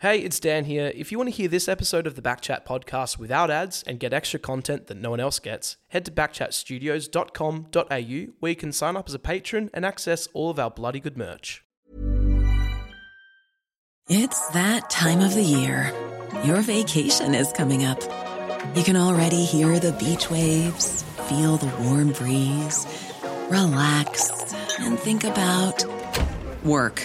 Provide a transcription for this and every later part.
Hey, it's Dan here. If you want to hear this episode of the Backchat podcast without ads and get extra content that no one else gets, head to backchatstudios.com.au where you can sign up as a patron and access all of our bloody good merch. It's that time of the year. Your vacation is coming up. You can already hear the beach waves, feel the warm breeze, relax, and think about work.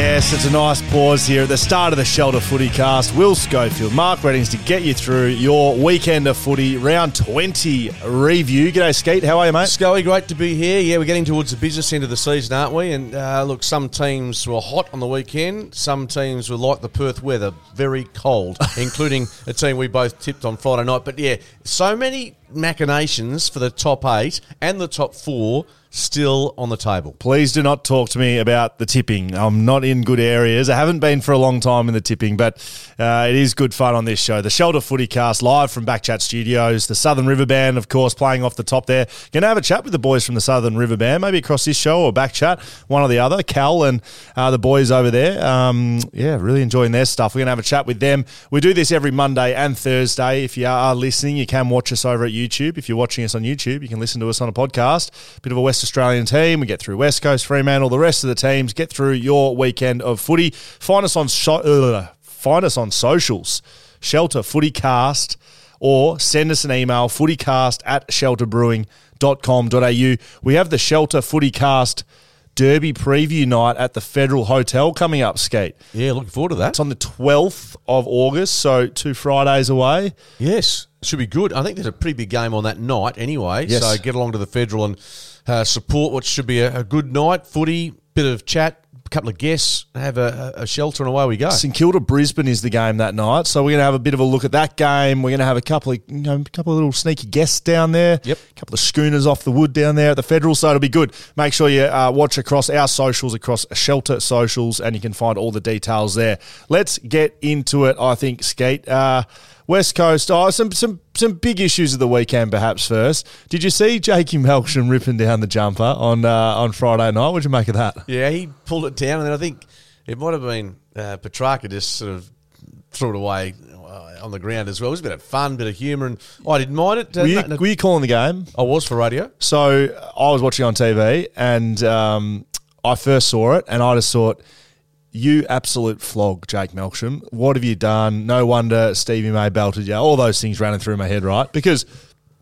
Yes, it's a nice pause here at the start of the Shelter Footy Cast. Will Schofield, Mark Readings to get you through your weekend of footy round 20 review. G'day, Skeet. How are you, mate? Scully, great to be here. Yeah, we're getting towards the business end of the season, aren't we? And uh, look, some teams were hot on the weekend. Some teams were like the Perth weather, very cold, including a team we both tipped on Friday night. But yeah, so many machinations for the top eight and the top four still on the table. Please do not talk to me about the tipping. I'm not in good areas. I haven't been for a long time in the tipping, but uh, it is good fun on this show. The Shelter Footy Cast live from Backchat Studios. The Southern River Band, of course, playing off the top there. Going to have a chat with the boys from the Southern River Band, maybe across this show or Backchat, one or the other. Cal and uh, the boys over there. Um, yeah, really enjoying their stuff. We're going to have a chat with them. We do this every Monday and Thursday. If you are listening, you can watch us over at YouTube. If you're watching us on YouTube, you can listen to us on a podcast. Bit of a West Australian team. We get through West Coast, Fremantle, the rest of the teams. Get through your weekend of footy. Find us on uh, find us on socials. Shelter Footy Cast or send us an email footycast at shelterbrewing.com.au. We have the Shelter Footy Cast Derby preview night at the Federal Hotel coming up, Skate. Yeah, looking forward to that. It's on the 12th of August, so two Fridays away. Yes, should be good. I think there's a pretty big game on that night anyway. Yes. So get along to the Federal and uh, support what should be a, a good night. Footy, bit of chat, a couple of guests, have a, a shelter, and away we go. St Kilda Brisbane is the game that night, so we're going to have a bit of a look at that game. We're going to have a couple of you know, a couple of little sneaky guests down there. Yep. a couple of schooners off the wood down there at the Federal, so it'll be good. Make sure you uh, watch across our socials, across Shelter socials, and you can find all the details there. Let's get into it. I think Skate. Uh, West Coast. Oh, some some some big issues of the weekend, perhaps. First, did you see Jakey Melksham ripping down the jumper on uh, on Friday night? What'd you make of that? Yeah, he pulled it down, and then I think it might have been uh, Petracca just sort of threw it away uh, on the ground as well. It was a bit of fun, bit of humour, and I didn't mind it. Uh, Were you, no- were you calling the game? I was for radio. So I was watching on TV and um, I first saw it and I just thought, you absolute flog, Jake Melksham. What have you done? No wonder Stevie May belted you. All those things running through my head, right? Because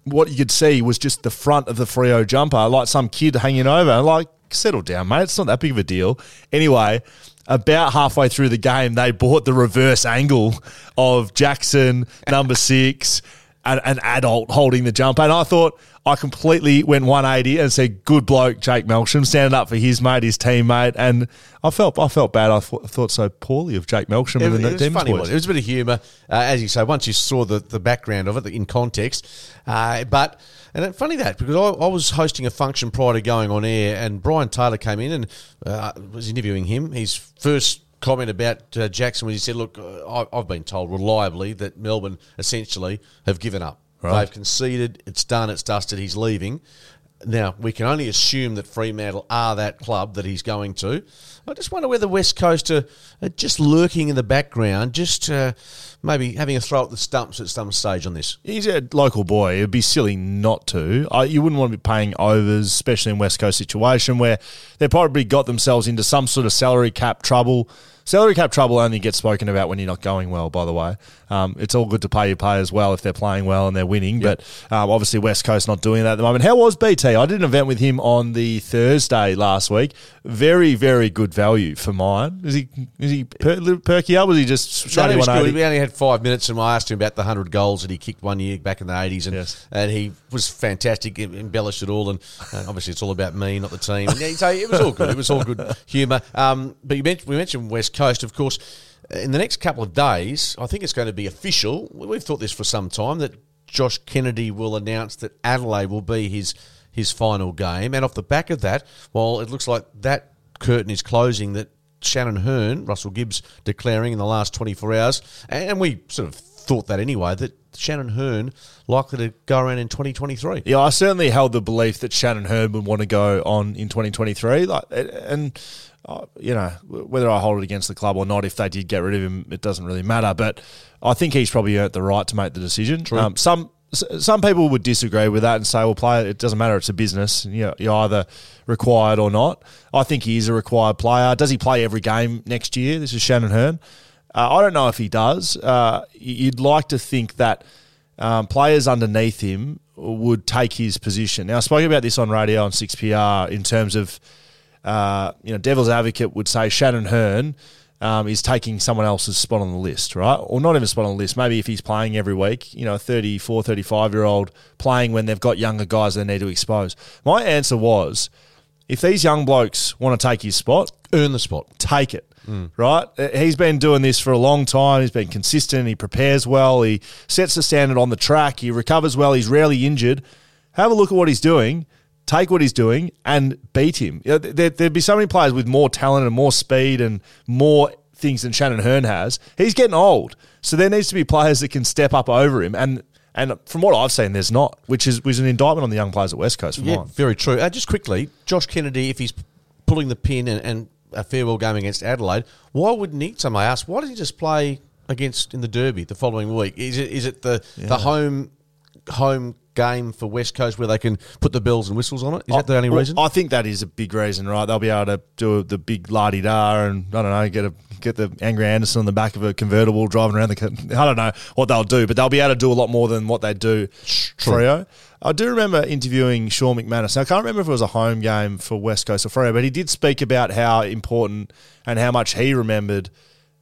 what you could see was just the front of the Freo jumper, like some kid hanging over. Like, settle down, mate. It's not that big of a deal. Anyway, about halfway through the game, they bought the reverse angle of Jackson, number six, an, an adult holding the jumper. And I thought, I completely went 180 and said, "Good bloke, Jake Melksham, standing up for his mate, his teammate." And I felt, I felt bad. I thought, thought so poorly of Jake Melksham It, and it the was funny. boys. It was a bit of humour, uh, as you say. Once you saw the, the background of it in context, uh, but and it, funny that because I, I was hosting a function prior to going on air, and Brian Taylor came in and uh, was interviewing him. His first comment about uh, Jackson when he said, "Look, uh, I, I've been told reliably that Melbourne essentially have given up. Right. They've conceded. It's done. It's dusted. He's leaving." now we can only assume that Fremantle are that club that he's going to. I just wonder whether West Coast are, are just lurking in the background, just uh, maybe having a throw at the stumps at some stage on this. He's a local boy. It'd be silly not to. I, you wouldn't want to be paying overs, especially in West Coast situation where they probably got themselves into some sort of salary cap trouble. Salary cap trouble only gets spoken about when you're not going well, by the way. Um, it's all good to pay your players well if they're playing well and they're winning, but um, obviously West Coast not doing that at the moment. How was BT? I did an event with him on the Thursday last week. Very, very good value for mine. Is he is he per- perky up? Was he just No, good. 180? We only had five minutes, and I asked him about the hundred goals that he kicked one year back in the eighties, and Yes. and he was fantastic, he embellished it all, and uh, obviously it's all about me, not the team. And, yeah, so it was all good. It was all good humour. Um, but you mentioned, we mentioned West Coast, of course. In the next couple of days, I think it's going to be official. We've thought this for some time that Josh Kennedy will announce that Adelaide will be his his final game, and off the back of that, well, it looks like that curtain is closing. That Shannon Hurn, Russell Gibbs declaring in the last 24 hours, and we sort of thought that anyway, that Shannon Hurn likely to go around in 2023. Yeah, I certainly held the belief that Shannon Hurn would want to go on in 2023. Like, and you know, whether I hold it against the club or not, if they did get rid of him, it doesn't really matter. But I think he's probably earned the right to make the decision. Um, some some people would disagree with that and say, "Well, play it doesn't matter. It's a business. You know, you're either required or not." I think he is a required player. Does he play every game next year? This is Shannon Hurn. Uh, I don't know if he does. Uh, you'd like to think that um, players underneath him would take his position. Now, I spoke about this on radio on 6PR in terms of, uh, you know, Devil's Advocate would say Shannon Hurn um, is taking someone else's spot on the list, right? Or not even spot on the list. Maybe if he's playing every week, you know, a 34, 35 year old playing when they've got younger guys they need to expose. My answer was if these young blokes want to take his spot, Earn the spot. take it. Right? Uh, He's been doing this for a long time. He's been consistent. He prepares well. He sets the standard on the track. He recovers well. He's rarely injured. Have a look at what he's doing. Take what he's doing and beat him. You know, there, there'd be so many players with more talent and more speed and more things than Shannon Hurn has. He's getting old, so there needs to be players that can step up over him. And and from what I've seen, there's not, which is is an indictment on the young players at West Coast. For Yeah, mine. very true. Uh, just quickly, Josh Kennedy, if he's pulling the pin and, and a farewell game against Adelaide, why wouldn't he? Somebody asked, why did he just play against in the Derby the following week? Is it is it the the home home game for West Coast where they can put the bells and whistles on it? Is that the only Well, reason? I think that is a big reason, right? They'll be able to do the big la di da and I don't know, get a get the Angry Anderson on the back of a convertible driving around the. I don't know what they'll do, but they'll be able to do a lot more than what they do. Trio, I do remember interviewing Sean McManus. Now I can't remember if it was a home game for West Coast or Freo, but he did speak about how important and how much he remembered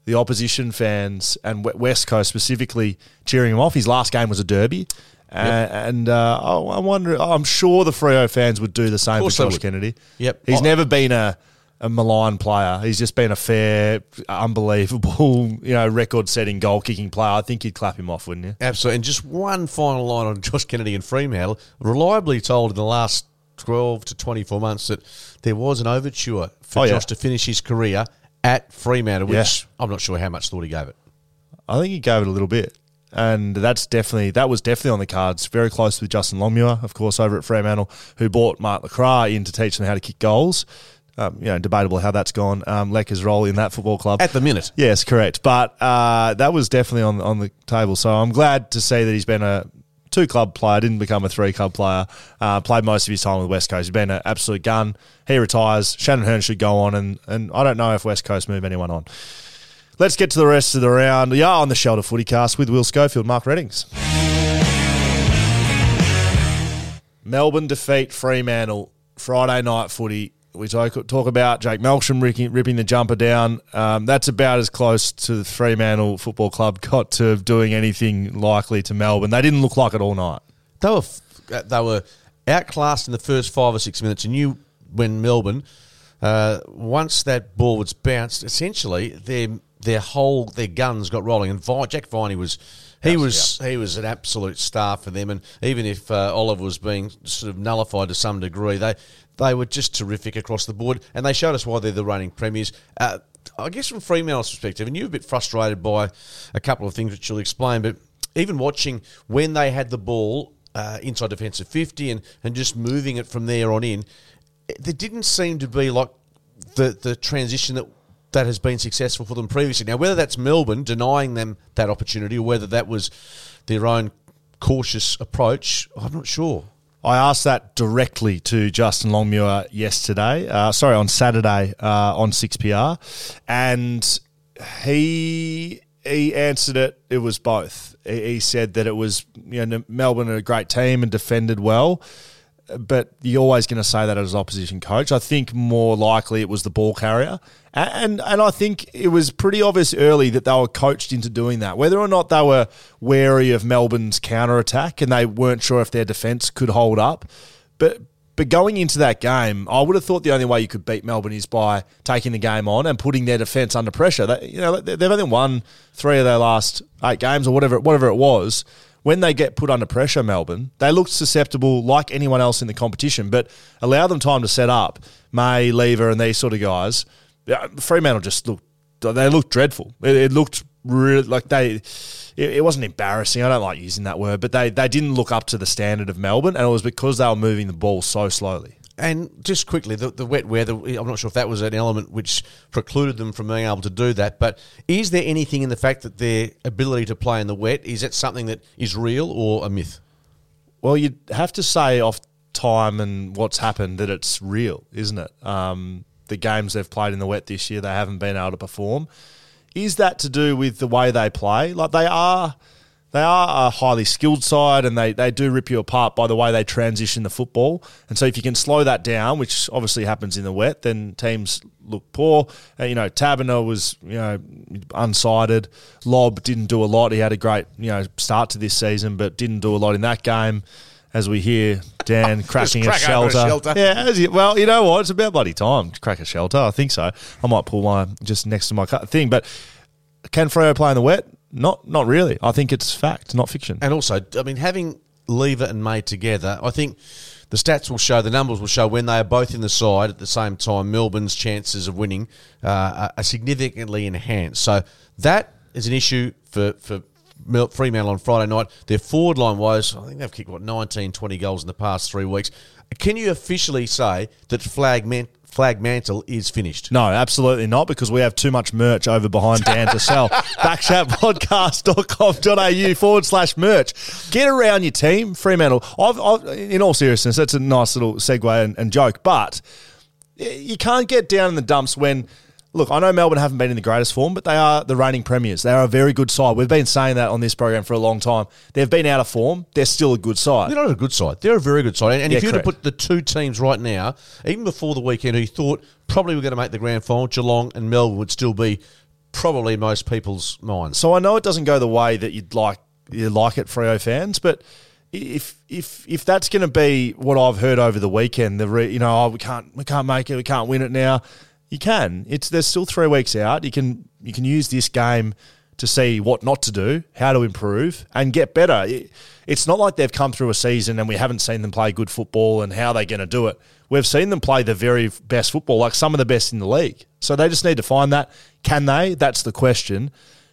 the opposition fans and West Coast specifically cheering him off. His last game was a derby. Uh, and uh, I I wonder, I'm sure the Freo fans would do the same for Josh. Kennedy. Yep. He's I- never been a, a malign player. He's just been a fair, unbelievable, you know, record setting goal kicking player. I think you'd clap him off, wouldn't you? Absolutely. And just one final line on Josh Kennedy and Fremantle. Reliably told in the last 12 to 24 months that there was an overture for Oh, yeah. Josh to finish his career at Fremantle, which Yeah. I'm not sure how much thought he gave it. I think he gave it a little bit. And that's definitely that was definitely on the cards. Very close with Justin Longmuir, of course, over at Fremantle, who brought Mark LeCras in to teach them how to kick goals. Um, you know, debatable how that's gone. Um, Lecker's role in that football club At the minute. Yes, correct. But uh, that was definitely on on the table. So I'm glad to see that he's been a two club player, didn't become a three club player. Uh, played most of his time with West Coast. He's been an absolute gun. He retires. Shannon Hurn should go on, and and I don't know if West Coast move anyone on. Let's get to the rest of the round. We are on the Shelter Footy Cast with Will Schofield, Mark Readings. Melbourne defeat Fremantle Friday night footy. We talk, talk about Jake Melksham ripping, ripping the jumper down. Um, that's about as close to the Fremantle Football Club got to doing anything likely to Melbourne. They didn't look like it all night. They were uh, they were outclassed in the first five or six minutes, and you when Melbourne uh, once that ball was bounced, essentially their their whole their guns got rolling, and Vi- Jack Viney was. He was he was an absolute star for them, and even if uh, Oliver was being sort of nullified to some degree, they they were just terrific across the board, and they showed us why they're the reigning premiers. Uh, I guess from Fremantle's perspective, and you're a bit frustrated by a couple of things which you'll explain, but even watching when they had the ball uh, inside defensive 50 and, and just moving it from there on in. There didn't seem to be like the, the transition that that has been successful for them previously. Now, whether that's Melbourne denying them that opportunity or whether that was their own cautious approach, I'm not sure. I asked that directly to Justin Longmuir yesterday. Uh, sorry, on Saturday uh, on Six PR, and he he answered it. It was both. He, he said that it was you know Melbourne are a great team and defended well, but you're always going to say that as opposition coach. I think more likely it was the ball carrier, and and I think it was pretty obvious early that they were coached into doing that. Whether or not they were wary of Melbourne's counter attack and they weren't sure if their defence could hold up, but. But going into that game, I would have thought the only way you could beat Melbourne is by taking the game on and putting their defence under pressure. They, you know, they've only won three of their last eight games or whatever, whatever it was when they get put under pressure, Melbourne, they look susceptible like anyone else in the competition, but allow them time to set up. May, Lever, and these sort of guys. Fremantle just looked, they looked dreadful. It, it looked really like they, it, it, wasn't embarrassing. I don't like using that word, but they, they didn't look up to the standard of Melbourne, and it was because they were moving the ball so slowly. And just quickly, the, the wet weather, I'm not sure if that was an element which precluded them from being able to do that. But is there anything in the fact that their ability to play in the wet, is that something that is real or a myth? Well, you'd have to say off time and what's happened that it's real, isn't it? Um, the games they've played in the wet this year, they haven't been able to perform. Is that to do with the way they play? Like they are they are a highly skilled side and they, they do rip you apart by the way they transition the football. And so if you can slow that down, which obviously happens in the wet, then teams look poor. Uh, you know, Taberner was, you know, unsided. Lobb didn't do a lot. He had a great, you know, start to this season, but didn't do a lot in that game. As we hear Dan cracking crack a, shelter. a shelter. Yeah, you, well, you know what? It's about bloody time to crack a shelter. I think so. I might pull my just next to my thing. But can Freo play in the wet? Not not really. I think it's fact, not fiction. And also, I mean, having Lever and May together, I think the stats will show, the numbers will show when they are both in the side at the same time, Melbourne's chances of winning uh, are significantly enhanced. So that is an issue for, for Fremantle on Friday night. Their forward line wise, I think they've kicked, what, 19, 20 goals in the past three weeks. Can you officially say that Flag meant flag mantle is finished. No, absolutely not, because we have too much merch over behind Dan to sell. Backchatpodcast.com.au forward slash merch. Get around your team, Fremantle. I've, I've, in all seriousness, that's a nice little segue and, and joke, but you can't get down in the dumps when – look, I know Melbourne haven't been in the greatest form, but they are the reigning premiers. They are a very good side. We've been saying that on this program for a long time. They've been out of form. They're still a good side. They're not a good side. They're a very good side. And, and yeah, if you were to put the two teams right now, even before the weekend, who you thought probably we were going to make the grand final, Geelong and Melbourne would still be probably most people's minds. So I know it doesn't go the way that you'd like you like it, Freo fans, but if if if that's going to be what I've heard over the weekend, the re, you know oh, we can't we can't make it, we can't win it now. You can. It's there's still three weeks out. You can you can use this game to see what not to do, how to improve, and get better. It, it's not like they've come through a season and we haven't seen them play good football and how they're going to do it. We've seen them play the very best football, like some of the best in the league. So they just need to find that. Can they? That's the question.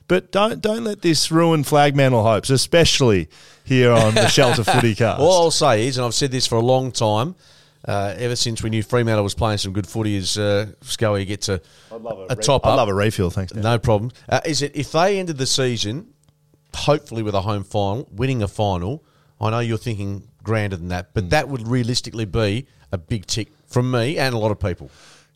But don't don't let this ruin Flagmantle hopes, especially here on the Shelter Footy Cast. All I'll say is, and I've said this for a long time, uh, ever since we knew Fremantle was playing some good footy, is uh, Scully gets a, I'd love a, top I'd love a refill, thanks. Dan. No problem. Uh, is it if they ended the season, hopefully with a home final, winning a final? I know you're thinking grander than that, but mm. that would realistically be a big tick from me and a lot of people.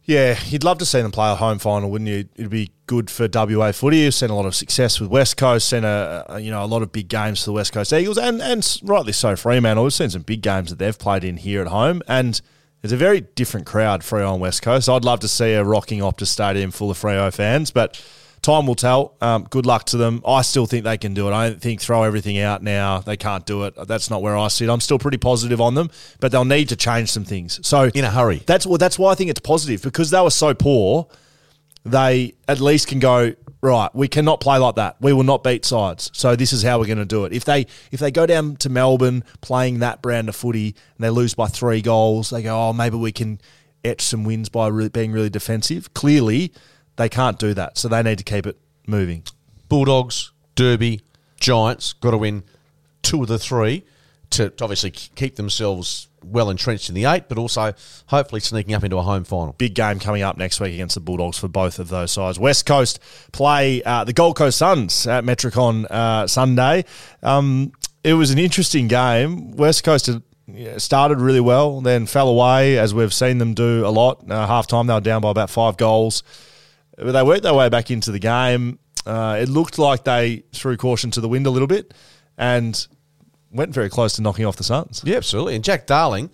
Yeah, you'd love to see them play a home final, wouldn't you? It'd be good for WA footy. You've seen a lot of success with West Coast, seen a, a, you know a lot of big games for the West Coast Eagles, and and rightly so, Fremantle. We've seen some big games that they've played in here at home, and it's a very different crowd, Freo on West Coast. I'd love to see a rocking Optus Stadium full of Freo fans, but time will tell. Um, good luck to them. I still think they can do it. I don't think throw everything out now. They can't do it. That's not where I sit. I'm still pretty positive on them, but they'll need to change some things. So in a hurry. That's well. That's why I think it's positive because they were so poor. They at least can go right. We cannot play like that. We will not beat sides. So this is how we're going to do it. If they if they go down to Melbourne playing that brand of footy and they lose by three goals, they go, oh, maybe we can etch some wins by really, being really defensive. Clearly they can't do that, so they need to keep it moving. Bulldogs, Derby, Giants, got to win two of the three. to, to obviously keep themselves well entrenched in the eight, but also hopefully sneaking up into a home final. Big game coming up next week against the Bulldogs for both of those sides. West Coast play uh, the Gold Coast Suns at Metricon uh, Sunday. Um, it was an interesting game. West Coast had started really well, then fell away, as we've seen them do a lot. Uh, half time, they were down by about five goals. But they worked their way back into the game. Uh, it looked like they threw caution to the wind a little bit and went very close to knocking off the Suns. Yeah, absolutely. And Jack Darling,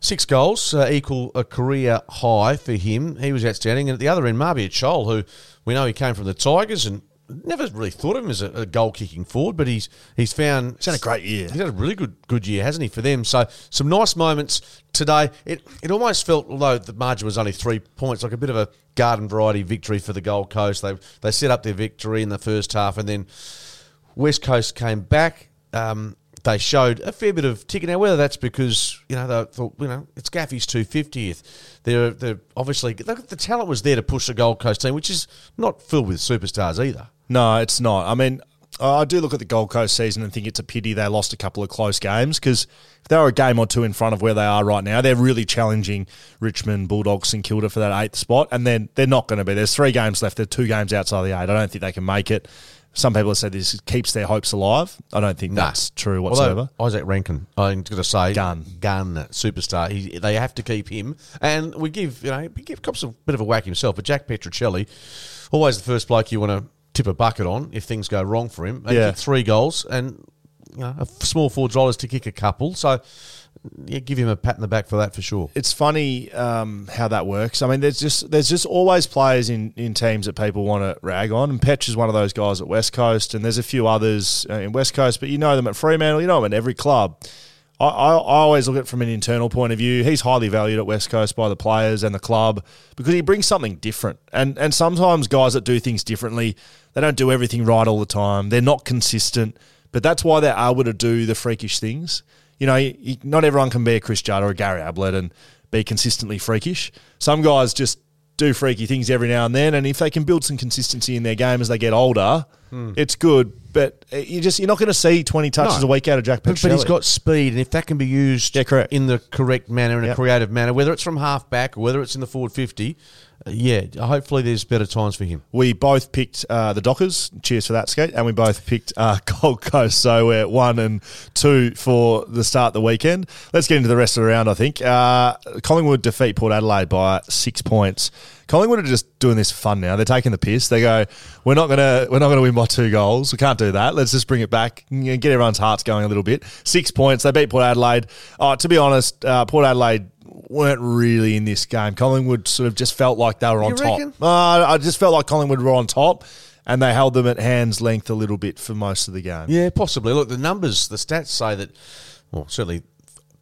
six goals, uh, equal a career high for him. He was outstanding. And at the other end, Mabior Chol, who we know he came from the Tigers and never really thought of him as a, a goal kicking forward, but he's he's found He's had a great year. He's had a really good good year, hasn't he, for them? So some nice moments today. It it almost felt, although the margin was only three points, like a bit of a garden variety victory for the Gold Coast. They they set up their victory in the first half, and then West Coast came back. Um, they showed a fair bit of ticket. Now, whether that's because you know they thought you know it's Gaffey's two fiftieth, they're they're obviously the talent was there to push the Gold Coast team, which is not filled with superstars either. No, it's not. I mean, I do look at the Gold Coast season and think it's a pity they lost a couple of close games because if they were a game or two in front of where they are right now, they're really challenging Richmond, Bulldogs, and Kilda for that eighth spot, and then they're not going to be. There's three games left. They're two games outside the eight. I don't think they can make it. Some people have said this keeps their hopes alive. I don't think that's true whatsoever. Although Izak Rankine, I'm going to say, Gun. gun, superstar. He, they have to keep him, and we give you know we give Cops a bit of a whack himself. But Jack Petruccelle, always the first bloke you want to tip a bucket on if things go wrong for him. And Yeah. three goals, and you know, a small four dollars to kick a couple. So yeah, give him a pat in the back for that for sure. it's funny um, how that works. I mean, there's just there's just always players in, in teams that people want to rag on, and Petch is one of those guys at West Coast, and there's a few others uh, in West Coast, but you know them at Fremantle, you know them at every club. I, I, always look at it from an internal point of view. He's highly valued at West Coast by the players and the club because he brings something different. And and sometimes guys that do things differently, they don't do everything right all the time. They're not consistent, but that's why they're able to do the freakish things. You know, not everyone can be a Chris Judd or a Gary Ablett and be consistently freakish. Some guys just do freaky things every now and then, and if they can build some consistency in their game as they get older, it's good. But uh, you just you're not going to see 20 touches No. a week out of Jack But, but he's got speed, and if that can be used Yeah, correct. in the correct manner, in a creative manner, whether it's from half back or whether it's in the forward 50, uh, yeah, hopefully there's better times for him. We both picked uh, the Dockers. Cheers for that, Skate. And we both picked uh, Gold Coast. So we're one and two for the start of the weekend. Let's get into the rest of the round, I think. Uh, Collingwood defeat Port Adelaide by six points. Collingwood are just doing this fun now. They're taking the piss. They go, we're not gonna, we're not gonna win by two goals. We can't do that. Let's just bring it back, you know, get everyone's hearts going a little bit. Six points. They beat Port Adelaide. Oh, to be honest, uh, Port Adelaide weren't really in this game. Collingwood sort of just felt like they were on You top. Uh, I just felt like Collingwood were on top, and they held them at hands length a little bit for most of the game. Yeah, possibly. Look, the numbers, the stats say that, well, certainly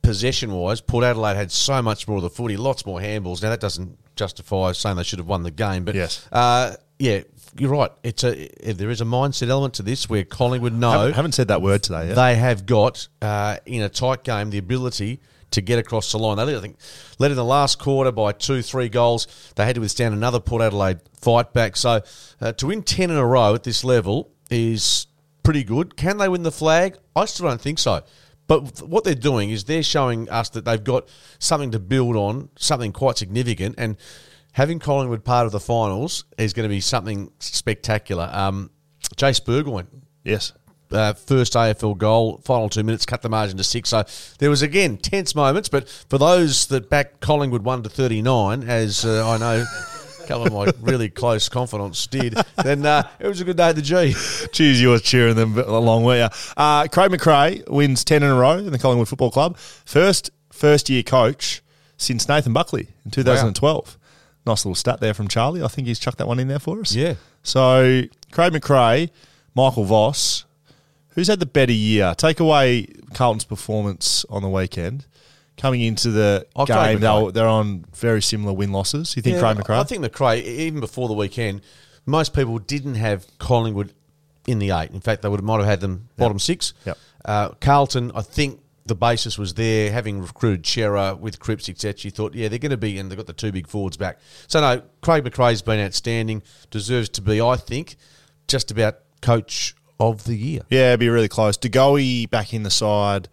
possession wise, Port Adelaide had so much more of the footy, lots more handballs. Now, that doesn't justify saying they should have won the game, but Yes. uh, yeah, you're right. It's a there is a mindset element to this where Collingwood know Haven't, haven't said that word today yet. they have got uh, in a tight game the ability to get across the line. They led, I think led in the last quarter by two, three goals. They had to withstand another Port Adelaide fight back. So uh, to win ten in a row at this level is pretty good. Can they win the flag? I still don't think so. But what they're doing is they're showing us that they've got something to build on, something quite significant, and having Collingwood part of the finals is going to be something spectacular. Um, Jase Burgoyne, yes. uh, first AFL goal, final two minutes, cut the margin to six. So there was again tense moments, but for those that backed Collingwood one to thirty nine, as uh, I know. A couple of my really close confidants did. Then uh, it was a good day at the G. Cheers, you were cheering them along, were you? Uh, Craig McRae wins 10 in a row in the Collingwood Football Club. First first year coach since Nathan Buckley in 2012. Nice little stat there from Charlie. I think he's chucked that one in there for us. Yeah. So, Craig McRae, Michael Voss, who's had the better year? Take away Carlton's performance on the weekend. Coming into the Oh, game, they're, they're on very similar win losses. You think Yeah, Craig McRae? I think McRae, even before the weekend, most people didn't have Collingwood in the eight. In fact, they would have, might have had them bottom six. Yep. Uh, Carlton, I think the basis was there, having recruited Cerra with Cripps, etc. You thought, yeah, they're going to be, and they've got the two big forwards back. So, no, Craig McRae's been outstanding, deserves to be, I think, just about coach of the year. Yeah, it'd be really close. De Goey back in the side.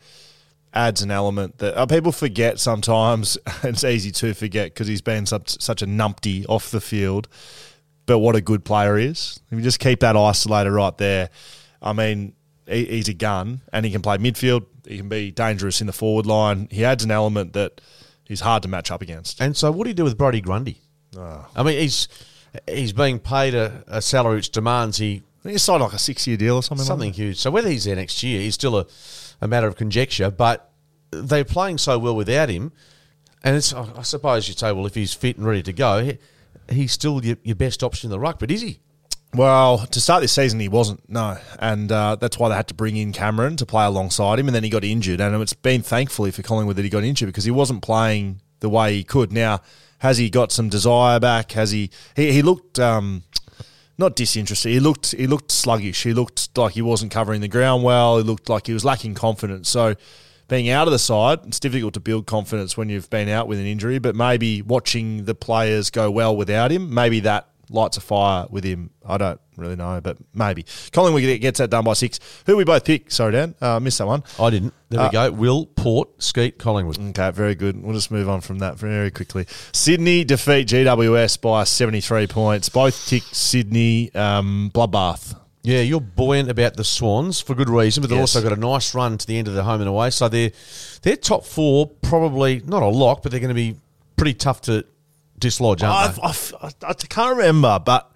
Adds an element that uh, people forget sometimes. it's easy to forget because he's been such, such a numpty off the field. But what a good player he is. If you just keep that isolated right there, I mean, he, he's a gun and he can play midfield. He can be dangerous in the forward line. He adds an element that is hard to match up against. And so, what do you do with Brodie Grundy? I mean, he's he's being paid a, a salary which demands he he signed like a six year deal or something. something Like huge. So whether he's there next year he's still a, a matter of conjecture. But they're playing so well without him, and it's I suppose you'd say, well, if he's fit and ready to go, he, he's still your, your best option in the ruck. But is he? Well, to start this season, he wasn't, no. And uh, that's why they had to bring in Cameron to play alongside him, and then he got injured. And it's been thankfully for Collingwood that he got injured because he wasn't playing the way he could. Now, has he got some desire back? Has he? He, he looked um, not disinterested. He looked he looked sluggish. He looked like he wasn't covering the ground well. He looked like he was lacking confidence. So, being out of the side, it's difficult to build confidence when you've been out with an injury. But maybe watching the players go well without him, maybe that lights a fire with him. I don't really know, but maybe. Collingwood gets that done by six. Who we both pick? Sorry, Dan. Uh, missed that one. I didn't. There Uh, we go. Will Port Skeet Collingwood. Okay, very good. We'll just move on from that very quickly. Sydney defeat GWS by 73 points. Both tick Sydney um, bloodbath. Yeah, you're buoyant about the Swans for good reason, but they've Yes. also got a nice run to the end of the home and away. So they're they're top four, probably not a lock, but they're going to be pretty tough to dislodge, aren't I've, they? I've, I, I can't remember, but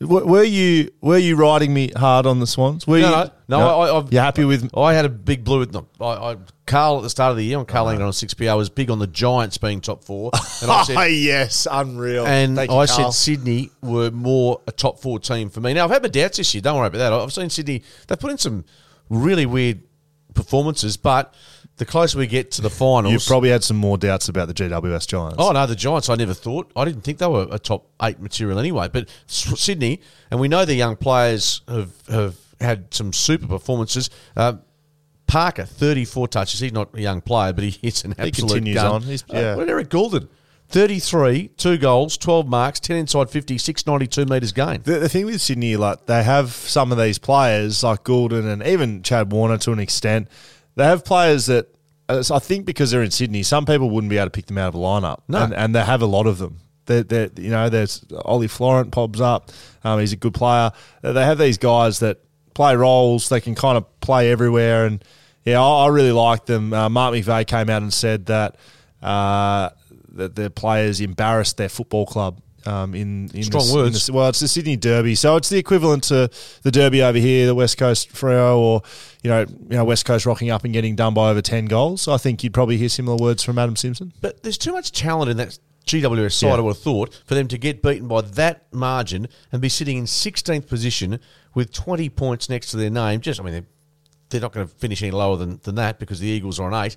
w- were you were you riding me hard on the Swans? Were No, you, no, no, I- I've- you happy with? I had a big blue. With no, I, I, Carl at the start of the year on Karl Langdon on six P. I was big on the Giants being top four, and I Oh, said, yes, unreal. and Thank you, I Carl. said Sydney were more a top four team for me. Now I've had my doubts this year. Don't worry about that. I've seen Sydney. They put in some really weird performances, but the closer we get to the finals, You've probably had some more doubts about the GWS Giants. Oh no, the Giants! I never thought. I didn't think they were a top eight material anyway. But Sydney, and we know the young players have have had some super performances. Uh, Parker, thirty-four touches. He's not a young player, but he hits an absolute He continues gun. on. He's- Uh, yeah. what Eric Gulden? Thirty-three, two goals, twelve marks, ten inside fifty, six ninety-two meters gained. The, the thing with Sydney, like they have some of these players, like Gulden and even Chad Warner to an extent. They have players that I think because they're in Sydney, some people wouldn't be able to pick them out of a lineup, No. and, and they have a lot of them. They're, they're, you know, there's Ollie Florent pops up. Um, he's a good player. Uh, They have these guys that play roles. They can kind of play everywhere, and yeah, I, I really like them. Uh, Mark McVeigh came out and said that uh, that the players embarrassed their football club. Um, in, in Strong the, in words. the- well, it's the Sydney Derby, so it's the equivalent to the Derby over here, the West Coast Freo, or you know, you know, West Coast rocking up and getting done by over ten goals. So I think you'd probably hear similar words from Adam Simpson. But there's too much talent in that GWS side, Yeah. I would have thought, for them to get beaten by that margin and be sitting in 16th position with 20 points next to their name. Just, I mean, they're, they're not going to finish any lower than, than that because the Eagles are on eight.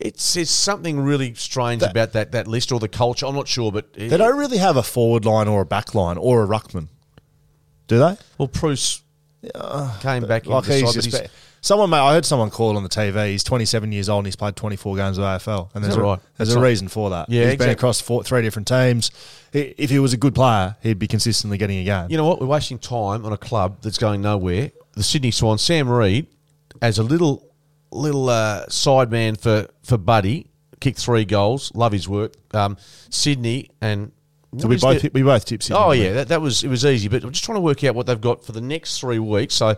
It's, it's something really strange about that, that list or the culture. I'm not sure, but They don't really have a forward line or a back line or a ruckman, do they? Well, Bruce came back Like he's side, just he's- someone. Mate, I heard someone call on the TV. He's 27 years old and he's played 24 games of AFL, and there's that a, right? there's That's a right. reason for that. Yeah, he's been across four, three different teams. If he was a good player, he'd be consistently getting a game. You know what? We're wasting time on a club that's going nowhere. The Sydney Swans, Sam Reid, as a little little uh, side man for, for Buddy, kicked three goals. Love his work. Um, Sydney and so we both their- we both tipped. Sydney. Oh yeah, that, that was it was easy, but I'm just trying to work out what they've got for the next three weeks. So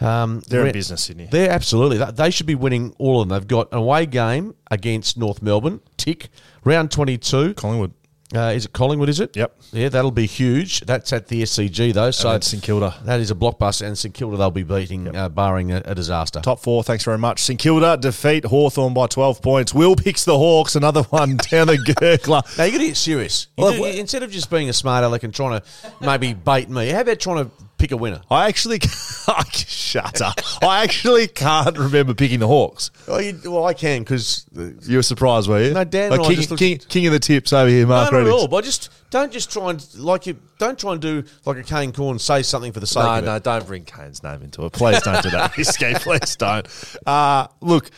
um, They're in business, Sydney. They're absolutely they- they should be winning all of them. They've got an away game against North Melbourne. Tick round 22. Collingwood. Uh, is it Collingwood? Is it? Yep. Yeah, that'll be huge. That's at the SCG though. So then St Kilda. That is a blockbuster, and St Kilda they'll be beating, uh, barring a, a disaster. Top four, thanks very much. St Kilda defeat Hawthorn by 12 points. Will picks the Hawks, another one down the Gurgler. Now you got to get serious. Well, do- instead of just being a smart aleck and trying to maybe bait me, how about trying to pick a winner? I actually, shut up. I actually can't remember picking the Hawks. Oh, you, well, I can because You were surprised, were you? No, Dan Like king, king, king of the tips over here, Mark. no, not at all. But just don't just try and like you don't try and do like a Kane Corn say something for the sake No, of no, it. don't bring Kane's name into it. Please don't do that, risky. Please don't. Uh, look,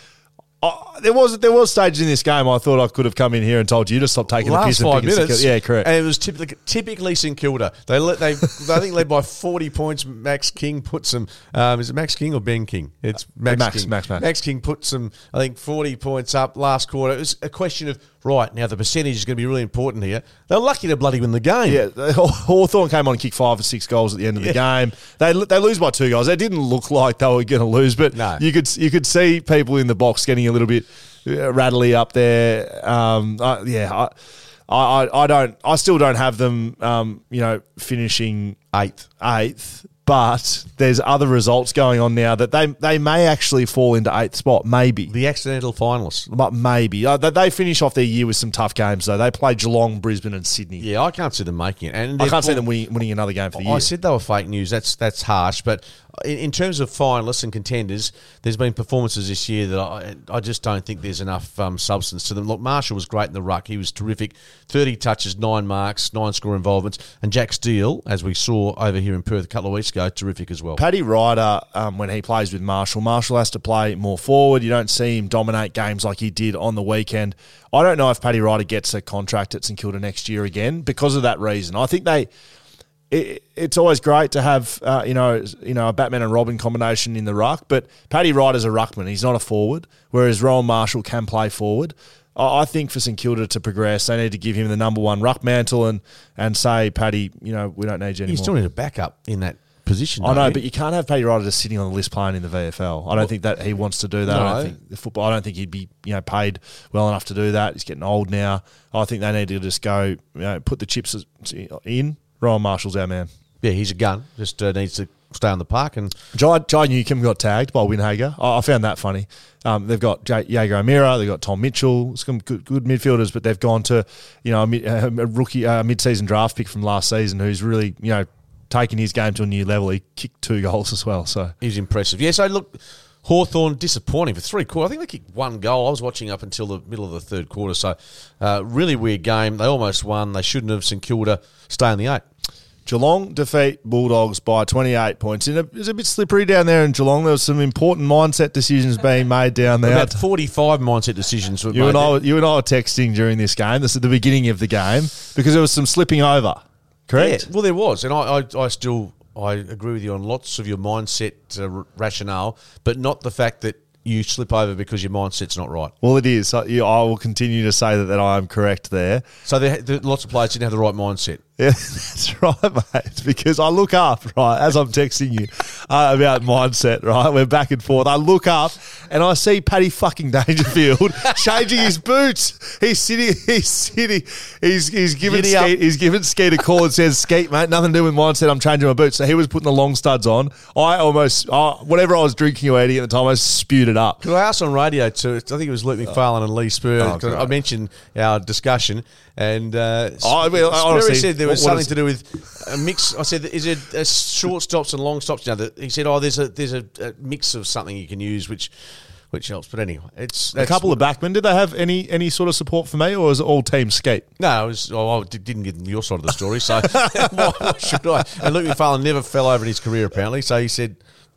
I, there was there was stages in this game I thought I could have come in here and told you to stop taking the last piss and five minutes. Yeah, correct. And it was typically, typically St Kilda. They let they I think led by forty points. Max King put some. Um, is it Max King or Ben King? It's Max, Max, King. Max, Max. Max King put some. I think forty points up last quarter. It was a question of right now the percentage is going to be really important here. They're lucky to bloody win the game. Yeah, Hawthorn came on and kicked five or six goals at the end of the game. They they lose by two goals. They didn't look like they were going to lose, but No. you could you could see people in the box getting a little bit uh, rattly up there. Um, uh, yeah, I, I I- I don't I still don't have them. Um, you know, finishing Eighth. eighth. But there's other results going on now that they they may actually fall into eighth spot, maybe. The accidental finalists. But maybe Uh, they, finish off their year with some tough games though. They play Geelong, Brisbane, and Sydney. Yeah, I can't see them making it. And I can't see them winning, winning another game for the year. I said they were fake news. That's that's harsh. But in, in terms of finalists and contenders, there's been performances this year that I I just don't think there's enough um, substance to them. Look, Marshall was great in the ruck. He was terrific. Thirty touches, nine marks, nine score involvements, and Jack Steele, as we saw over here in Perth a couple of weeks ago, terrific as well. Paddy Ryder, um, when he plays with Marshall, Marshall has to play more forward. You don't see him dominate games like he did on the weekend. I don't know if Paddy Ryder gets a contract at St Kilda next year again because of that reason. I think they. It, it's always great to have uh, you know you know a Batman and Robin combination in the ruck, but Paddy Ryder's a ruckman. He's not a forward, whereas Rowan Marshall can play forward. I I think for St Kilda to progress, they need to give him the number one ruck mantle and and say, Paddy, you know we don't need you anymore. You still need a backup in that position. I know, you? but you can't have Paddy Ryder just sitting on the list playing in the VFL. I don't think that he wants to do that. I No. don't think the football. I don't think he'd be you know paid well enough to do that. He's getting old now. I think they need to just go you know put the chips in. Rowan Marshall's our man. yeah, he's a gun. Just uh, needs to stay on the park and Jai, Jai Newcomb got tagged by Windhager. I, I found that funny. Um, they've got J- Jaeger O'Meara, they've got Tom Mitchell, some good, good midfielders, but they've gone to you know a, mid, a rookie uh, mid-season draft pick from last season who's really you know taken his game to a new level. He kicked two goals as well. So He's impressive. Yeah, so look, Hawthorn disappointing for three quarters. I think they kicked one goal. I was watching up until the middle of the third quarter. So, uh, really weird game. They almost won. They shouldn't have. St Kilda stay in the eight. Geelong defeat Bulldogs by 28 points. And it was a bit slippery down there in Geelong. There was some important mindset decisions being made down there. About 45 mindset decisions were You made. and, I, were- you and I were texting during this game. This is the beginning of the game because there was some slipping over. Correct? Yeah, well, there was. And I, I, I still I agree with you on lots of your mindset uh, r- rationale, but not the fact that you slip over because your mindset's not right. Well, it is. So, you, I will continue to say that, that I am correct there. So there, there, lots of players didn't have the right mindset. Yeah, that's right, mate. Because I look up, right, as I'm texting you uh, about mindset, right? We're back and forth. I look up and I see Paddy fucking Dangerfield changing his boots. He's sitting, he's sitting, he's, he's Giddy up. Skeet, he's given Skeet a call and says, Skeet, mate, nothing to do with mindset. I'm changing my boots. So he was putting the long studs on. I almost, uh, whatever I was drinking or eating at the time, I spewed it up. Could I ask on radio too? I think it was Luke McPharlin and Lee Spurr. Oh. I mentioned our discussion, and uh, Oh, well, honestly, said there was what- what something to do with a mix. I said, "Is it uh, short stops and long stops?" Now, that he said, "Oh, there's a there's a, a mix of something you can use, which which helps." But anyway, it's A couple of backmen. Did they have any any sort of support for me, or was it all team skate? No, it was, oh, I didn't get your side of the story, so why, why should I? And Luke McPharlin never fell over in his career, apparently. So he said,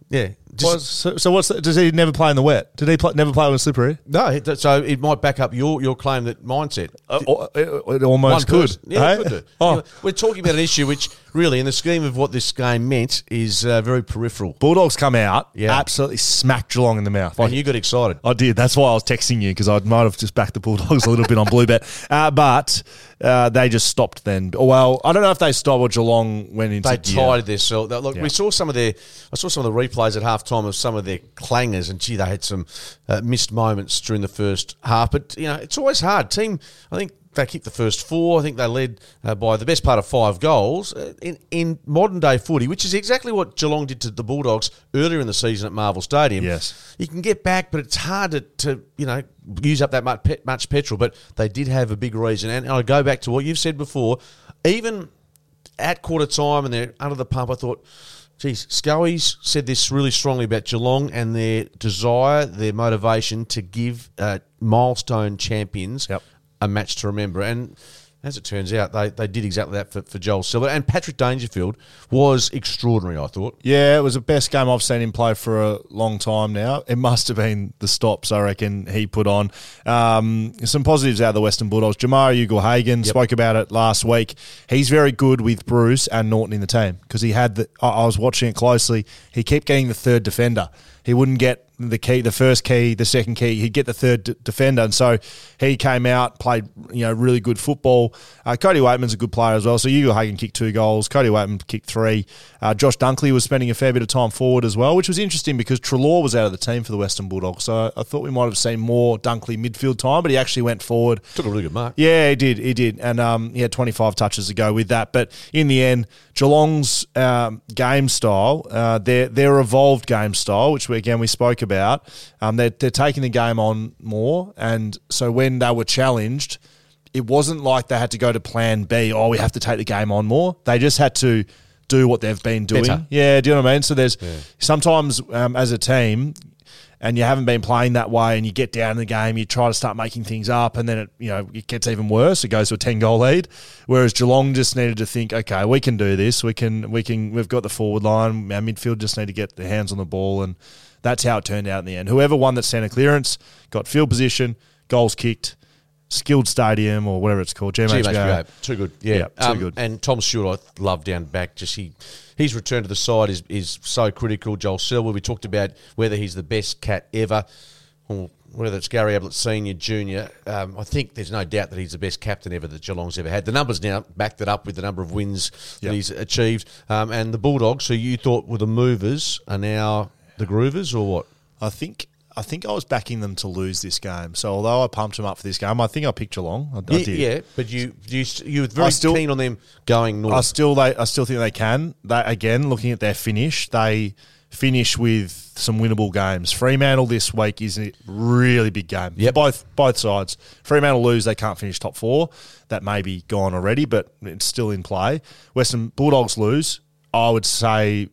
"Yeah, just, Well, so, so what's the, does he never play in the wet? Did he play, never play on slippery? no." So it might back up your your claim that mindset. Uh, it, it almost could. person. Yeah, eh? it could do. Oh, we're talking about an issue which, really, in the scheme of what this game meant, is uh, very peripheral. Bulldogs come out, Yeah. absolutely smacked Geelong in the mouth. Like, And you got excited. I did. That's why I was texting you because I might have just backed the Bulldogs a little bit on Blue Bet. Uh, but uh, they just stopped then. Well, I don't know if they stopped or Geelong went into They tied their self. Look, Yeah. we saw some of their. I saw some of the replays at halftime of some of their clangers, and gee, they had some uh, missed moments during the first half. But you know, it's always hard. Team, I think they kicked the first four. I think they led uh, by the best part of five goals uh, in in modern day footy, which is exactly what Geelong did to the Bulldogs earlier in the season at Marvel Stadium. Yes. you can get back, but it's hard to, to you know use up that much, pe- much petrol. But they did have a big reason, and I go back to what you've said before. Even at quarter time and they're under the pump, I thought, geez, Scully's said this really strongly about Geelong and their desire, their motivation to give uh, milestone champions Yep. a match to remember. And as it turns out, they, they did exactly that for, for Joel Selwood. And Patrick Dangerfield was extraordinary, I thought. Yeah, it was the best game I've seen him play for a long time now. It must have been the stops, I reckon, he put on. Um, some positives out of the Western Bulldogs. Jamarra Ugle-Hagan Yep. spoke about it last week. He's very good with Bruce and Norton in the team because he had the. I was watching it closely. He kept getting the third defender. He wouldn't get the key, the first key, the second key. He'd get the third d- defender, and so he came out, played you know really good football. Uh, Cody Weightman's a good player as well. So Ugle-Hagan kicked two goals. Cody Weightman kicked three. Uh, Josh Dunkley was spending a fair bit of time forward as well, which was interesting because Treloar was out of the team for the Western Bulldogs. So I thought we might have seen more Dunkley midfield time, but he actually went forward. Took a really good mark. Yeah, he did. He did, and um, he had 25 touches to go with that. But in the end, Geelong's um, game style, uh, their their evolved game style, which we, again we spoke about, um, they're they're taking the game on more, and so when they were challenged, it wasn't like they had to go to Plan B. Oh, we have to take the game on more. They just had to do what they've been doing. Better. Yeah, do you know what I mean? So there's sometimes um, as a team, and you haven't been playing that way, and you get down in the game, you try to start making things up, and then it you know it gets even worse. It goes to a ten goal lead. Whereas Geelong just needed to think, okay, we can do this. We can we can we've got the forward line. Our midfield just need to get their hands on the ball, and that's how it turned out in the end. Whoever won that centre clearance got field position, goals kicked, skilled stadium or whatever it's called. GMHBA. GMHBA. Too good. Yeah. Yeah, too good. And Tom Stewart, I love down back. Just he, his return to the side is, is so critical. Joel Selwood, we talked about whether he's the best cat ever, or whether it's Gary Ablett Senior, Junior. Um, I think there's no doubt that he's the best captain ever that Geelong's ever had. The numbers now backed it up with the number of wins Yep. that he's achieved. Um, and the Bulldogs, who you thought were the movers, are now the groovers, or what? I think I think I was backing them to lose this game. So although I pumped them up for this game, I think I picked Geelong. I, I yeah, did. yeah, but you you you were very still- keen on them going north. I still they I still think they can. They again looking at their finish, they finish with some winnable games. Fremantle this week is a really big game. Yeah, Both both sides. Fremantle lose, they can't finish top four. That may be gone already, but it's still in play. Western Bulldogs lose. I would say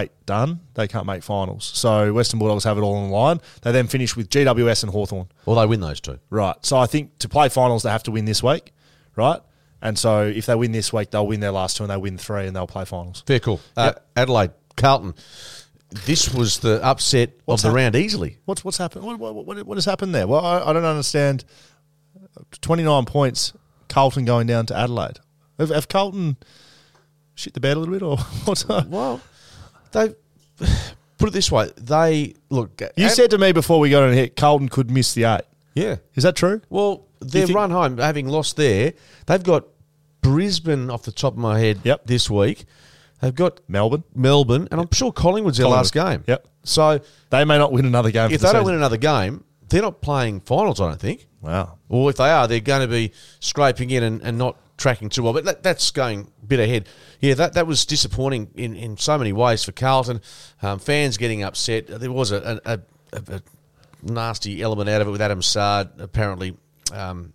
eight done. They can't make finals. So Western Bulldogs have it all on the line. They then finish with GWS and Hawthorn. well, they win those two. Right. So I think to play finals, they have to win this week, right? And so if they win this week, they'll win their last two and they win three and they'll play finals. Fair call. Uh, Adelaide, Carlton. This was the upset What's of the round easily. What's what's happened? What, what, what, what has happened there? Well, I, I don't understand. Twenty nine points, Carlton going down to Adelaide. Have, have Carlton shit the bed a little bit, or what's? Well, they put it this way. They look. You said to me before we got on here, Carlton could miss the eight. yeah. Is that true? Well, their run home, having lost there, they've got Brisbane off the top of my head Yep. this week. They've got Melbourne. Melbourne, and I'm sure Collingwood's their last game. Yep. So They may not win another game. if for they the don't win another game, they're not playing finals. I don't think. wow. Or if they are, they're going to be scraping in and, and not tracking too well. But that, that's going a bit ahead. Yeah, that, that was disappointing in, in so many ways for Carlton. Um, fans getting upset. There was a, a, a, a nasty element out of it with Adam Saad apparently um,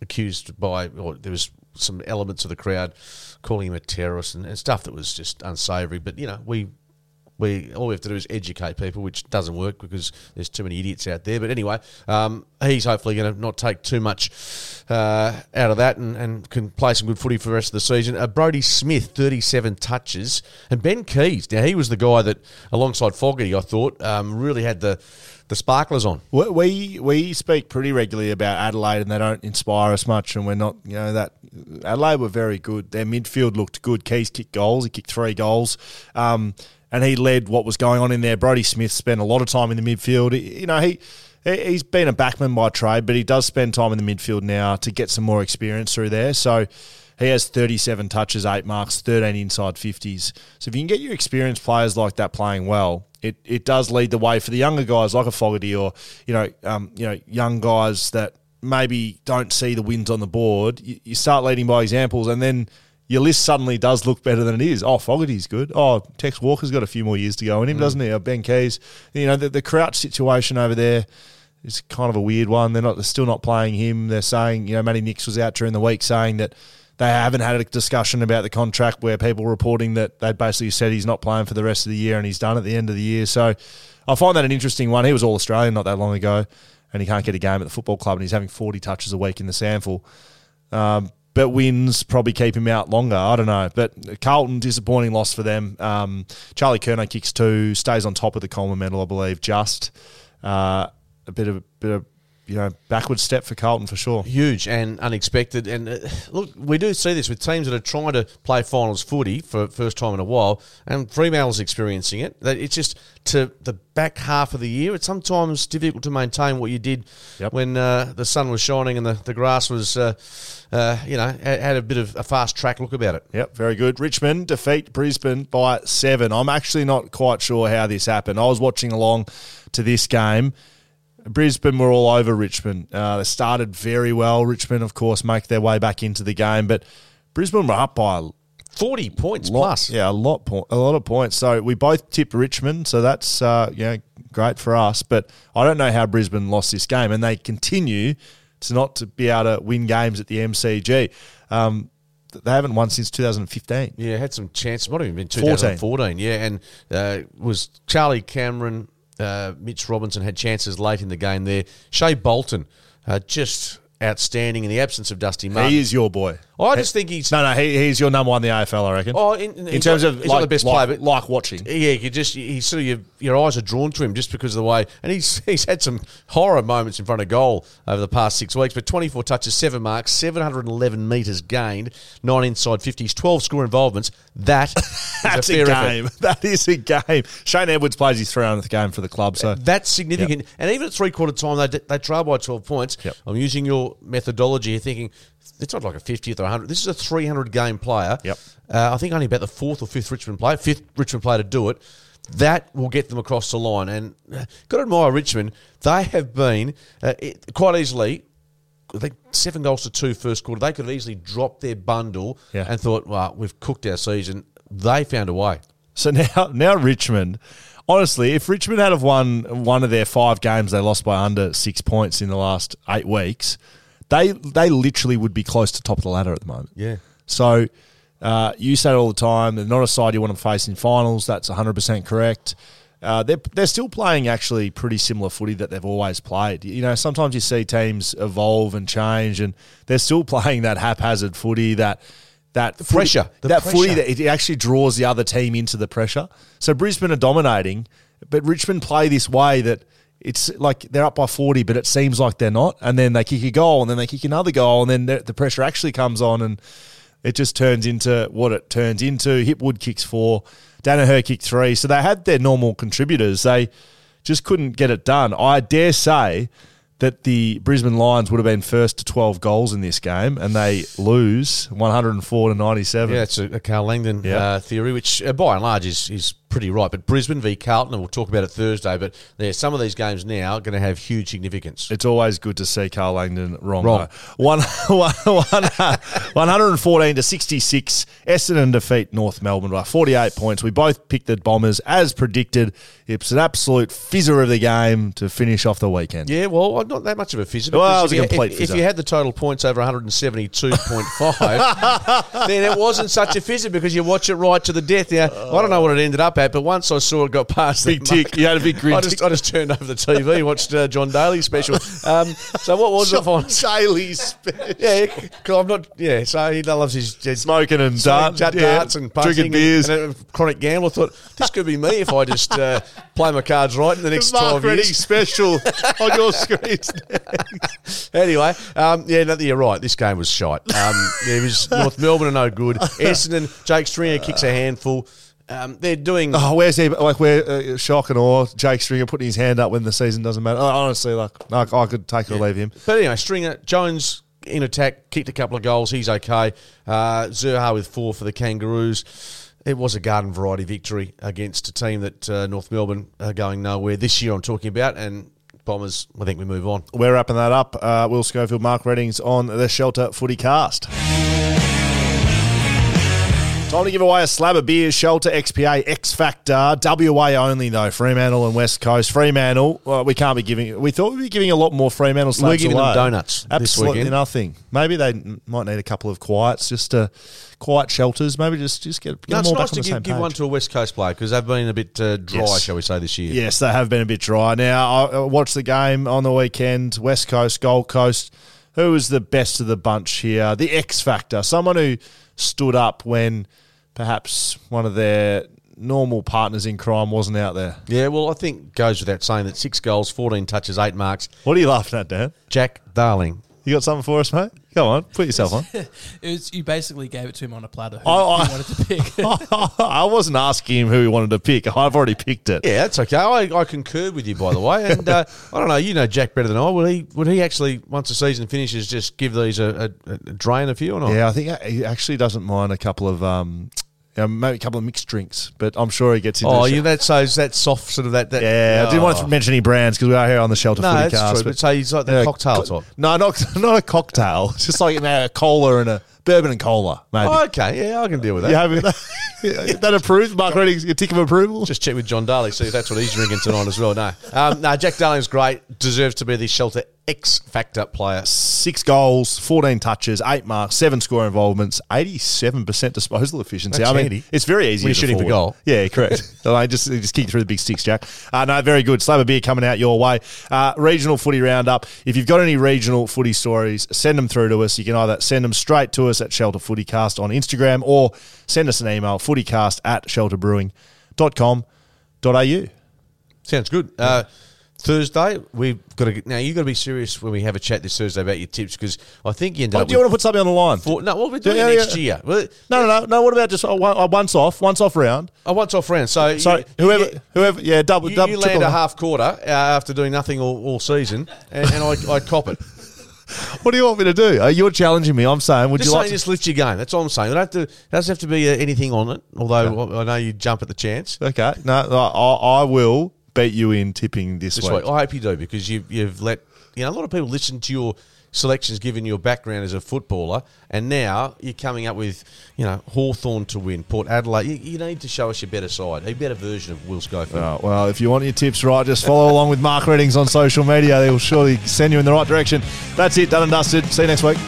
accused by, or there was some elements of the crowd calling him a terrorist and, and stuff that was just unsavoury. But, you know, we we all we have to do is educate people, which doesn't work because there's too many idiots out there. But anyway, um, he's hopefully going to not take too much uh, out of that and, and can play some good footy for the rest of the season. Uh, Brodie Smith, 37 touches, and Ben Keays. Now he was the guy that, alongside Fogarty, I thought um, really had the the sparklers on. We- We speak pretty regularly about Adelaide, and they don't inspire us much. And we're not, you know, that Adelaide were very good. Their midfield looked good. Keays kicked goals. He kicked three goals, um, and he led what was going on in there. Brodie Smith spent a lot of time in the midfield. You know, he. he- He's been a backman by trade, but he does spend time in the midfield now to get some more experience through there. So he has 37 touches, eight marks, 13 inside 50s. So if you can get your experienced players like that playing well, it, it does lead the way for the younger guys like a Fogarty or you know um, you know young guys that maybe don't see the wins on the board. You, you start leading by examples, and then your list suddenly does look better than it is. Oh, Fogarty's good. Oh, Tex Walker's got a few more years to go in him, doesn't he? Or Ben Keays. You know the, the Crouch situation over there is kind of a weird one. They're not they're still not playing him. They're saying you know Matty Nicks was out during the week saying that. They haven't had a discussion about the contract where people reporting that they basically said he's not playing for the rest of the year and he's done at the end of the year. So I find that an interesting one. He was all Australian not that long ago and he can't get a game at the football club and he's having 40 touches a week in the SANFL. Um, but wins probably keep him out longer. I don't know. But Carlton, disappointing loss for them. Um, Charlie Curnow kicks two, stays on top of the Coleman medal, I believe. Just uh, a bit of bit of you know backward step for Carlton for sure. Huge and unexpected. And uh, look, we do see this with teams that are trying to play finals footy for first time in a while, and Fremantle's experiencing it. That it's just to the back half of the year. It's sometimes difficult to maintain what you did Yep. when uh, the sun was shining and the, the grass was, uh, uh, you know, had, had a bit of a fast track look about it. Yep, very good. Richmond defeat Brisbane by seven. I'm actually not quite sure how this happened. I was watching along to this game. Brisbane were all over Richmond. Uh, they started very well. Richmond, of course, make their way back into the game, but Brisbane were up by Forty points lot, plus. Yeah, a lot, po- a lot of points. So we both tipped Richmond, so that's uh, know great for us. But I don't know how Brisbane lost this game, and they continue to not to be able to win games at the MCG. Um, they haven't won since 2015. Yeah, had some chances. Might have even been 14. 2014. Yeah, and uh, was Charlie Cameron, uh, Mitch Robinson had chances late in the game there. Shai Bolton, uh, just outstanding in the absence of Dusty Martin. He is your boy. Oh, I just think he's. No, no, he, he's your number one in the AFL, I reckon. Oh, in, in, in terms not- of he's like, not the best like, player, but like watching. yeah, you just he's sort of your, your eyes are drawn to him just because of the way, and he's he's had some horror moments in front of goal over the past six weeks. But twenty four touches, seven marks, seven hundred and eleven meters gained, nine inside fifties, twelve score involvements. That That's a a, fair game. effort. That is a game. Shane Edwards plays his 300th game for the club, so That's significant. And even at three quarter time, they, they trail by 12 points. Yep. I'm using your methodology here, thinking it's not like a 50th or 100. This is a 300 game player. Yep. Uh, I think only about the fourth or fifth Richmond player, fifth Richmond player to do it. That will get them across the line. And uh, got to admire Richmond. They have been uh, it, quite easily. I think seven goals to two first quarter. They could have easily dropped their bundle Yeah. and thought, "Well, we've cooked our season." They found a way. So now, now Richmond. Honestly, if Richmond had have won one of their five games, they lost by under six points in the last eight weeks. They they literally would be close to top of the ladder at the moment. Yeah. So uh, you say it all the time. They're not a side you want to face in finals. That's 100 percent correct. Uh, they're they're still playing actually pretty similar footy that they've always played. You know, sometimes you see teams evolve and change, and they're still playing that haphazard footy that. That footy- pressure, the that footy that it actually draws the other team into the pressure. So Brisbane are dominating, but Richmond play this way that it's like they're up by 40, but it seems like they're not. And then they kick a goal, and then they kick another goal, and then the, pressure actually comes on, and it just turns into what it turns into. Hipwood kicks four, Daniher kicked three. So they had their normal contributors. They just couldn't get it done. I dare say that the Brisbane Lions would have been first to 12 goals in this game, and they lose 104 to 97. Yeah, it's a, a Karl Langdon Yeah. uh, theory, which uh, by and large is, is pretty right. But Brisbane v Carlton, and we'll talk about it Thursday. But yeah, some of these games now are going to have huge significance. It's always good to see Karl Langdon wrong. Wrong. One, one, uh, one, 114 to 66. Essendon defeat North Melbourne by 48 points. We both picked the Bombers as predicted. It's an absolute fizzer of the game to finish off the weekend. Yeah, well, not that much of a fizzer. Well, it was a complete if, if you had the total points over 172.5, then it wasn't such a fizzer because you watch it right to the death. Now, I don't know what it ended up at, but once I saw it got past the Big tick. mark, You had a big green I just. I just turned over the TV and watched uh, John Daly's special. Um, so what was the final? Daly's special. Yeah, 'cause I'm not. Yeah, so he loves his, his Smoking and Darts, dart, darts and drinking beers. and, and a chronic gambler. thought this could be me if I just uh, play my cards right in the next Mark twelve years. special on your screens. Anyway, um, yeah, no, you're right. This game was shite. Um, yeah, it was North Melbourne are no good. Essendon, Jake Stringer kicks a handful. Um, they're doing. Oh, where's he? Like, where uh, shock and awe? Jake Stringer putting his hand up when the season doesn't matter. Oh, honestly, like, I, I could take or leave him. But anyway, Stringer, Jones in attack, kicked a couple of goals. He's okay. Uh, Zurhaar with four for the Kangaroos. It was a garden variety victory against a team that uh, North Melbourne are going nowhere this year. I'm talking about and Bombers. I think we move on. We're wrapping that up. Uh, Will Schofield, Mark Readings on the Shelter Footy Cast. Time to give away a slab of beers, Shelter, XPA, X Factor, WA only though, Fremantle and West Coast. Fremantle, well, we can't be giving, we thought we'd be giving a lot more Fremantle slabs We're giving them donuts Absolutely nothing. Maybe they might need a couple of quiets, just to, quiet shelters. Maybe just, just get, get No, them it's all nice back on to the same give, give page. one to a West Coast player because they've been a bit uh, dry, Yes. shall we say, this year. Yes, they have been a bit dry. Now, I I watched the game on the weekend. West Coast, Gold Coast, who was the best of the bunch here? The X factor, someone who stood up when perhaps one of their normal partners in crime wasn't out there. Yeah, well, I think goes without saying that six goals, 14 touches, eight marks. What are you laughing at, Dan? Jack Darling. You got something for us, mate? Go on, put yourself on. It was, you basically gave it to him on a platter. Who, I- who I- he wanted to pick. I wasn't asking him who he wanted to pick. I've already picked it. Yeah, that's okay. I, I concurred with you, by the way. And uh, I don't know, you know Jack better than I. Would he? Would he actually, once the season finishes, just give these a, a, a drain a few or not? Yeah, I think he actually doesn't mind a couple of um, you know, maybe a couple of mixed drinks, but I'm sure he gets into. Oh, you show. that's so that soft sort of that. that yeah. I didn't want to Oh. mention any brands because we are here on the Shelter No, that's Cast. true. But so he's like the Yeah, cocktail co- type. No, not not a cocktail. It's just like you know, a cola and a bourbon and cola, maybe. Oh, okay, yeah, I can deal with that. you having that, that approved? Mark Reading's a tick of approval. Just check with John Daly, see if that's what he's drinking tonight as well. No, um, no, Jack Darling's great. Deserves to be the shelter X factor player. Six goals, 14 touches, eight marks, seven score involvements, 87% disposal efficiency. That's I mean, handy. it's very easy When you're shooting for goal. Yeah, correct. I just just kick through the big sticks, Jack. Uh, no, very good. Slab of beer coming out your way. Uh, regional footy roundup. If you've got any regional footy stories, send them through to us. You can either send them straight to us at Shelter Footycast on Instagram or send us an email, footycast at shelterbrewing.com.au. Sounds good. Uh, Thursday, we've got to now. You've got to be serious when we have a chat this Thursday about your tips because I think you ended Oh, up. do you want to put something on the line? four, no, well, we're doing Yeah, yeah. next year. Well, No, no, no, no. What about just a, one- a once off, once off round? a once off round. So, So you- whoever, you, whoever, yeah, double, you, double, you land a half quarter uh, after doing nothing all, all season, and, and I, I cop it. What do you want me to do? Uh, you're challenging me. I'm saying, would Just you saying, like? To, just lift your game. That's all I'm saying. Have to, it doesn't have to be uh, anything on it. Although I know you jump at the chance. okay, no, I, I will beat you in tipping this, this week. week. I hope you do because you've you've let you know a lot of people listen to your selections given your background as a footballer, and now you're coming up with you know Hawthorn to win, Port Adelaide. You, you need to show us your better side, a better version of Will Schofield. Oh, uh, well, if you want your tips right, just follow along with Mark Readings on social media. They will surely send you in the right direction. That's it. Done and dusted. See you next week.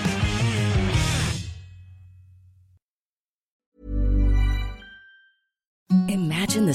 Imagine the